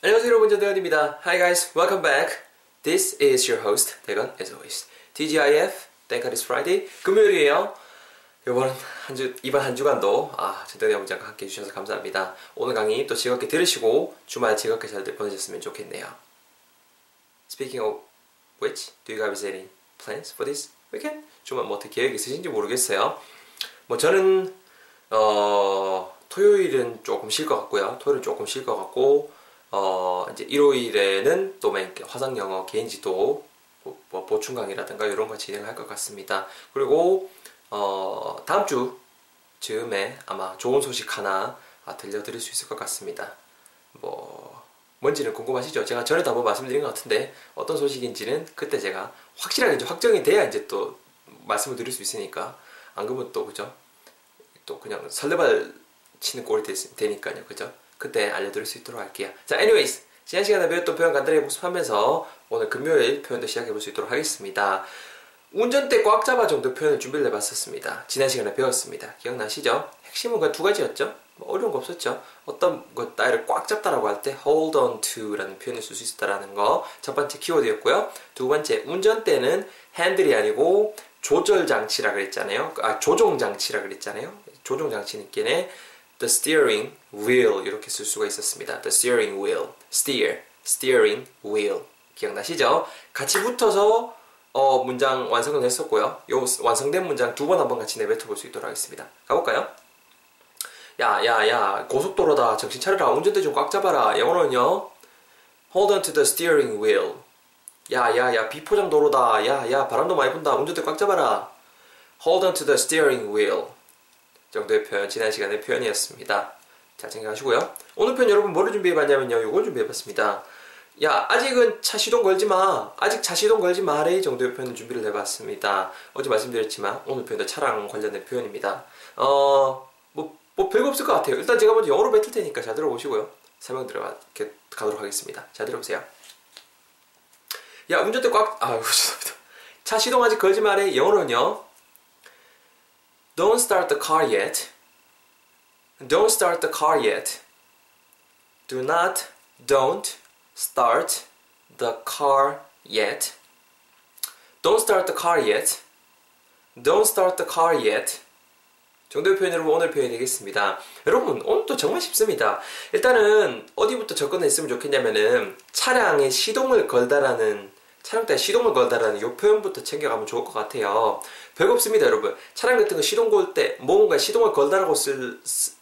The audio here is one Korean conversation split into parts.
안녕하세요 여러분 저 대건입니다. Hi guys, welcome back. This is your host 대건 as always. TGIF, Thank God It's Friday. 금요일이에요. 이번 한 주, 이번 한 주간도 아, 전대건 영장과 함께 해주셔서 감사합니다. 오늘 강의 또 즐겁게 들으시고 주말 즐겁게 잘 보내셨으면 좋겠네요. Speaking of which, do you guys have any plans for this weekend? 주말 뭐 어떻게 계획 있으신지 모르겠어요. 뭐 저는 어, 토요일은 조금 쉴 것 같고요. 토요일 조금 쉴 것 같고 어, 이제 일요일에는 또맨 화상 영어 개인 지도 뭐, 뭐 보충 강의라든가 이런 거 진행할 것 같습니다. 그리고 어, 다음 주 즈음에 아마 좋은 소식 하나 아, 들려드릴 수 있을 것 같습니다. 뭐 뭔지는 궁금하시죠? 제가 전에도 한번 말씀드린 것 같은데 어떤 소식인지는 그때 제가 확실하게 이제 확정이 돼야 이제 또 말씀을 드릴 수 있으니까 안 그러면 또 그죠? 또 그냥 설레발 치는 꼴이 되니까요, 그죠? 그때 알려드릴 수 있도록 할게요. 자, anyways. 지난 시간에 배웠던 표현 간단하게 복습하면서 오늘 금요일 표현도 시작해 볼 수 있도록 하겠습니다. 운전대 꽉 잡아 정도 표현을 준비를 해봤었습니다. 지난 시간에 배웠습니다. 기억나시죠? 핵심은 그두 가지였죠? 뭐 어려운 거 없었죠? 어떤 것 나이를 꽉 잡다라고 할 때 hold on to라는 표현을 쓸 수 있었다라는 거 첫 번째 키워드였고요. 두 번째 운전대는 핸들이 아니고 조절 장치라 그랬잖아요. 아 조종 장치라 그랬잖아요. 조종 장치는 께네 the steering wheel 이렇게 쓸 수가 있었습니다. the steering wheel, steer, steering wheel 기억나시죠? 같이 붙어서 어, 문장 완성을 했었고요. 요 완성된 문장 두 번 한번 같이 내뱉어 볼 수 있도록 하겠습니다. 가볼까요? 야, 야, 야, 고속도로다. 정신 차려라. 운전대 좀 꽉 잡아라. 영어로는요. Hold on to the steering wheel. 야, 야, 야, 비포장 도로다. 야, 야, 바람도 많이 분다. 운전대 꽉 잡아라. Hold on to the steering wheel. 정도의 표현, 지난 시간의 표현이었습니다. 잘 생각하시고요. 오늘 표현 여러분 뭐를 준비해봤냐면요. 요걸 준비해봤습니다. 야, 아직은 차 시동 걸지 마. 아직 차 시동 걸지 마래. 정도의 표현을 준비를 해봤습니다. 어제 말씀드렸지만 오늘 표현도 차랑 관련된 표현입니다. 어, 뭐, 뭐 별거 없을 것 같아요. 일단 제가 먼저 영어로 뱉을 테니까 잘 들어보시고요. 설명 들어가도록 하겠습니다. 잘 들어보세요. 야, 운전대 꽉, 아유, 죄송합니다. 차 시동 아직 걸지 마래. 영어로는요. Don't start the car yet. Don't start the car yet. Do not, don't start the car yet. Don't start the car yet. Don't start the car yet. 정도의 표현으로 오늘 표현이 되겠습니다. 여러분, 오늘도 정말 쉽습니다. 일단은 어디부터 접근했으면 좋겠냐면은 차량에 시동을 걸다라는 차량 때 시동을 걸다라는 이 표현부터 챙겨가면 좋을 것 같아요. 별거 없습니다, 여러분. 차량 같은 거 시동 걸 때 뭔가 시동을 걸다라고 쓸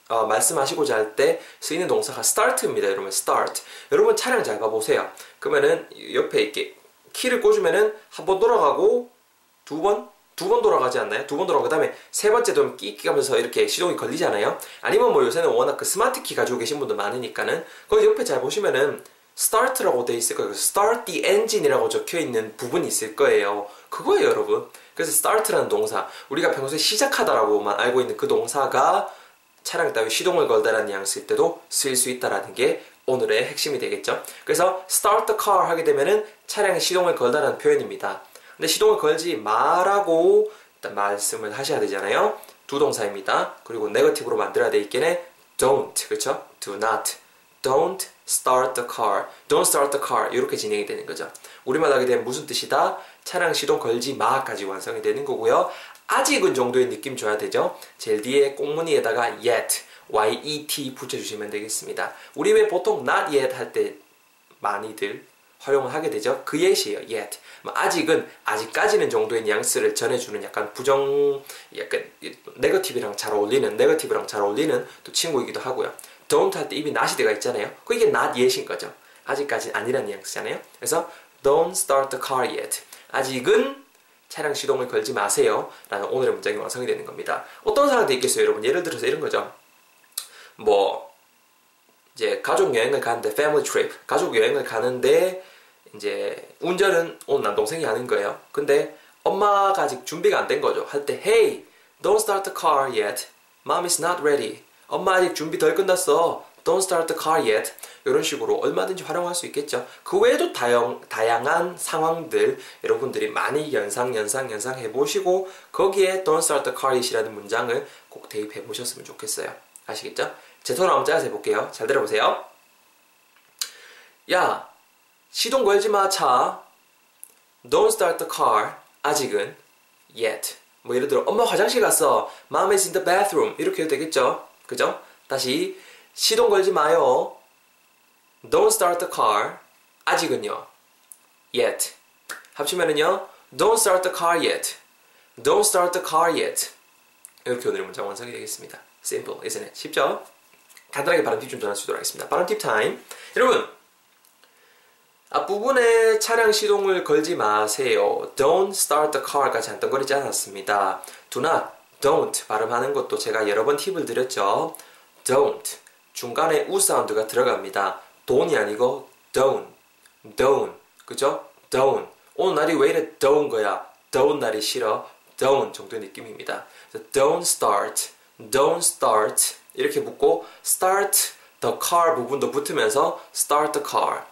어, 말씀하시고자 할 때 쓰이는 동사가 start입니다, 여러분. start. 여러분 차량 잘 봐보세요. 그러면은 옆에 이렇게 키를 꽂으면은 한 번 돌아가고 두 번, 두번 돌아가지 않나요? 두 번 돌아가고 그다음에 세 번째 도 끼끼 가면서 이렇게 시동이 걸리잖아요. 아니면 뭐 요새는 워낙 그 스마트 키 가지고 계신 분들 많으니까는 거기 옆에 잘 보시면은 start라고 돼 있을 거예요. start the engine이라고 적혀 있는 부분이 있을 거예요. 그거예요, 여러분. 그래서 start라는 동사, 우리가 평소에 시작하다라고만 알고 있는 그 동사가 차량 따위 시동을 걸다라는 양 쓸 때도 쓸수 있다라는 게 오늘의 핵심이 되겠죠. 그래서 start the car 하게 되면은 차량에 시동을 걸다라는 표현입니다. 근데 시동을 걸지 마라고 일단 말씀을 하셔야 되잖아요. 두 동사입니다. 그리고 네거티브로 만들어야 돼 있겠네. don't, 그렇죠? do not, don't start the car, don't start the car 이렇게 진행이 되는 거죠. 우리말 하게 되면 무슨 뜻이다? 차량 시동 걸지 마까지 완성이 되는 거고요. 아직은 정도의 느낌 줘야 되죠. 제일 뒤에 꽁무니에다가 yet, y-e-t 붙여주시면 되겠습니다. 우리 왜 보통 not yet 할 때 많이들 활용을 하게 되죠. 그 yet이에요. yet. 뭐 아직은 아직까지는 정도의 뉘앙스를 전해주는 약간 부정, 약간 네거티브랑 잘 어울리는 네거티브랑 잘 어울리는 또 친구이기도 하고요. Don't 할 때 입이 not이 들어가 있잖아요. 그 이게 not yet인 거죠. 아직까지 아니란 뉘앙스잖아요. 그래서 don't start the car yet. 아직은 차량 시동을 걸지 마세요. 라는 오늘의 문장이 완성이 되는 겁니다. 어떤 상황도 있겠어요, 여러분? 예를 들어서 이런 거죠. 뭐, 이제 가족 여행을 가는데, family trip. 가족 여행을 가는데, 이제 운전은 오늘 남동생이 하는 거예요. 근데 엄마가 아직 준비가 안 된 거죠. 할 때, hey, don't start the car yet. Mom is not ready. 엄마 아직 준비 덜 끝났어. Don't start the car yet. 이런 식으로 얼마든지 활용할 수 있겠죠. 그 외에도 다양, 다양한 상황들 여러분들이 많이 연상, 연상, 연상 해보시고 거기에 Don't start the car yet이라는 문장을 꼭 대입해 보셨으면 좋겠어요. 아시겠죠? 제 톤을 한번 짜서 해볼게요. 잘 들어보세요. 야, 시동 걸지 마, 차. Don't start the car. 아직은. Yet. 뭐 예를 들어, 엄마 화장실 갔어. Mom is in the bathroom. 이렇게 해도 되겠죠? 그죠? 다시, 시동 걸지 마요. Don't start the car. 아직은요. Yet. 합치면은요. Don't start the car yet. Don't start the car yet. 이렇게 오늘의 문장 완성이 되겠습니다. Simple, isn't it? 쉽죠? 간단하게 발음 팁 좀 전해주도록 하겠습니다. 발음 팁 타임. 여러분, 앞부분에 차량 시동을 걸지 마세요. Don't start the car까지 한덩거리지 않았습니다. Do not, don't 발음하는 것도 제가 여러 번 팁을 드렸죠. Don't. 중간에 우 사운드가 들어갑니다. don't이 아니고 don't, don't. 그죠? don't. 오늘 날이 왜 이래 don't 거야? don't 날이 싫어. don't 정도의 느낌입니다. don't start, don't start 이렇게 붙고 start the car 부분도 붙으면서 start the car,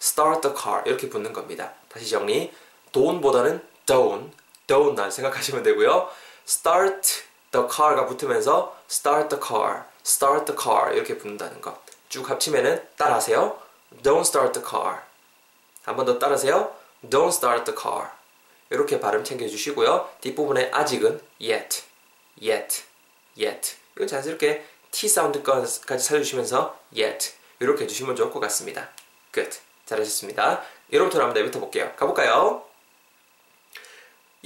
start the car 이렇게 붙는 겁니다. 다시 정리. don't보다는 don't, don't 날 생각하시면 되고요. Start the car가 붙으면서 start the car, start the car 이렇게 붙는다는 거. 쭉 합치면은 따라하세요. Don't start the car. 한 번 더 따라하세요. Don't start the car. 이렇게 발음 챙겨주시고요. 뒷부분에 아직은 yet, yet, yet. 이건 자연스럽게 T 사운드까지 살려주시면서 yet. 이렇게 해주시면 좋을 것 같습니다. Good. 잘하셨습니다. 여러분부터 한번 내부터 볼게요. 가볼까요?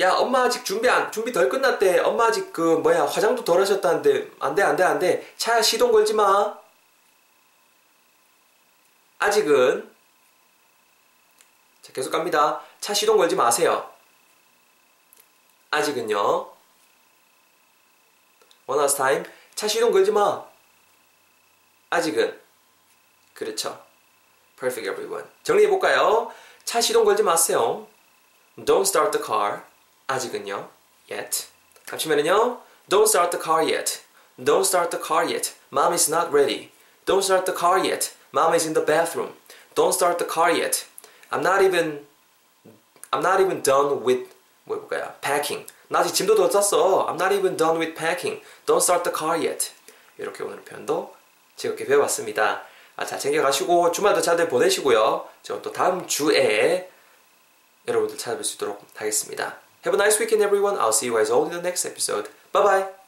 야, 엄마 아직 준비 안, 준비 덜 끝났대. 엄마 아직 그, 뭐야, 화장도 덜 하셨다는데, 안 돼, 안 돼, 안 돼. 차 시동 걸지 마. 아직은, 자, 계속 갑니다. 차 시동 걸지 마세요. 아직은요. One last time. 차 시동 걸지 마. 아직은. 그렇죠. Perfect everyone. 정리해 볼까요? 차 시동 걸지 마세요. Don't start the car. 아직은요. Yet. 합치면은요. Don't start the car yet. Don't start the car yet. Mom is not ready. Don't start the car yet. Mom is in the bathroom. Don't start the car yet. I'm not even I'm not even done with 뭐 해볼까요? Packing. 나 아직 짐도 더 쌌어. I'm not even done with packing. Don't start the car yet. 이렇게 오늘 표현도 즐겁게 배워봤습니다. 아, 잘 챙겨가시고 주말도 잘들 보내시고요. 저는 또 다음 주에 여러분들 찾아뵐 수 있도록 하겠습니다. Have a nice weekend everyone. I'll see you guys all in the next episode. Bye bye.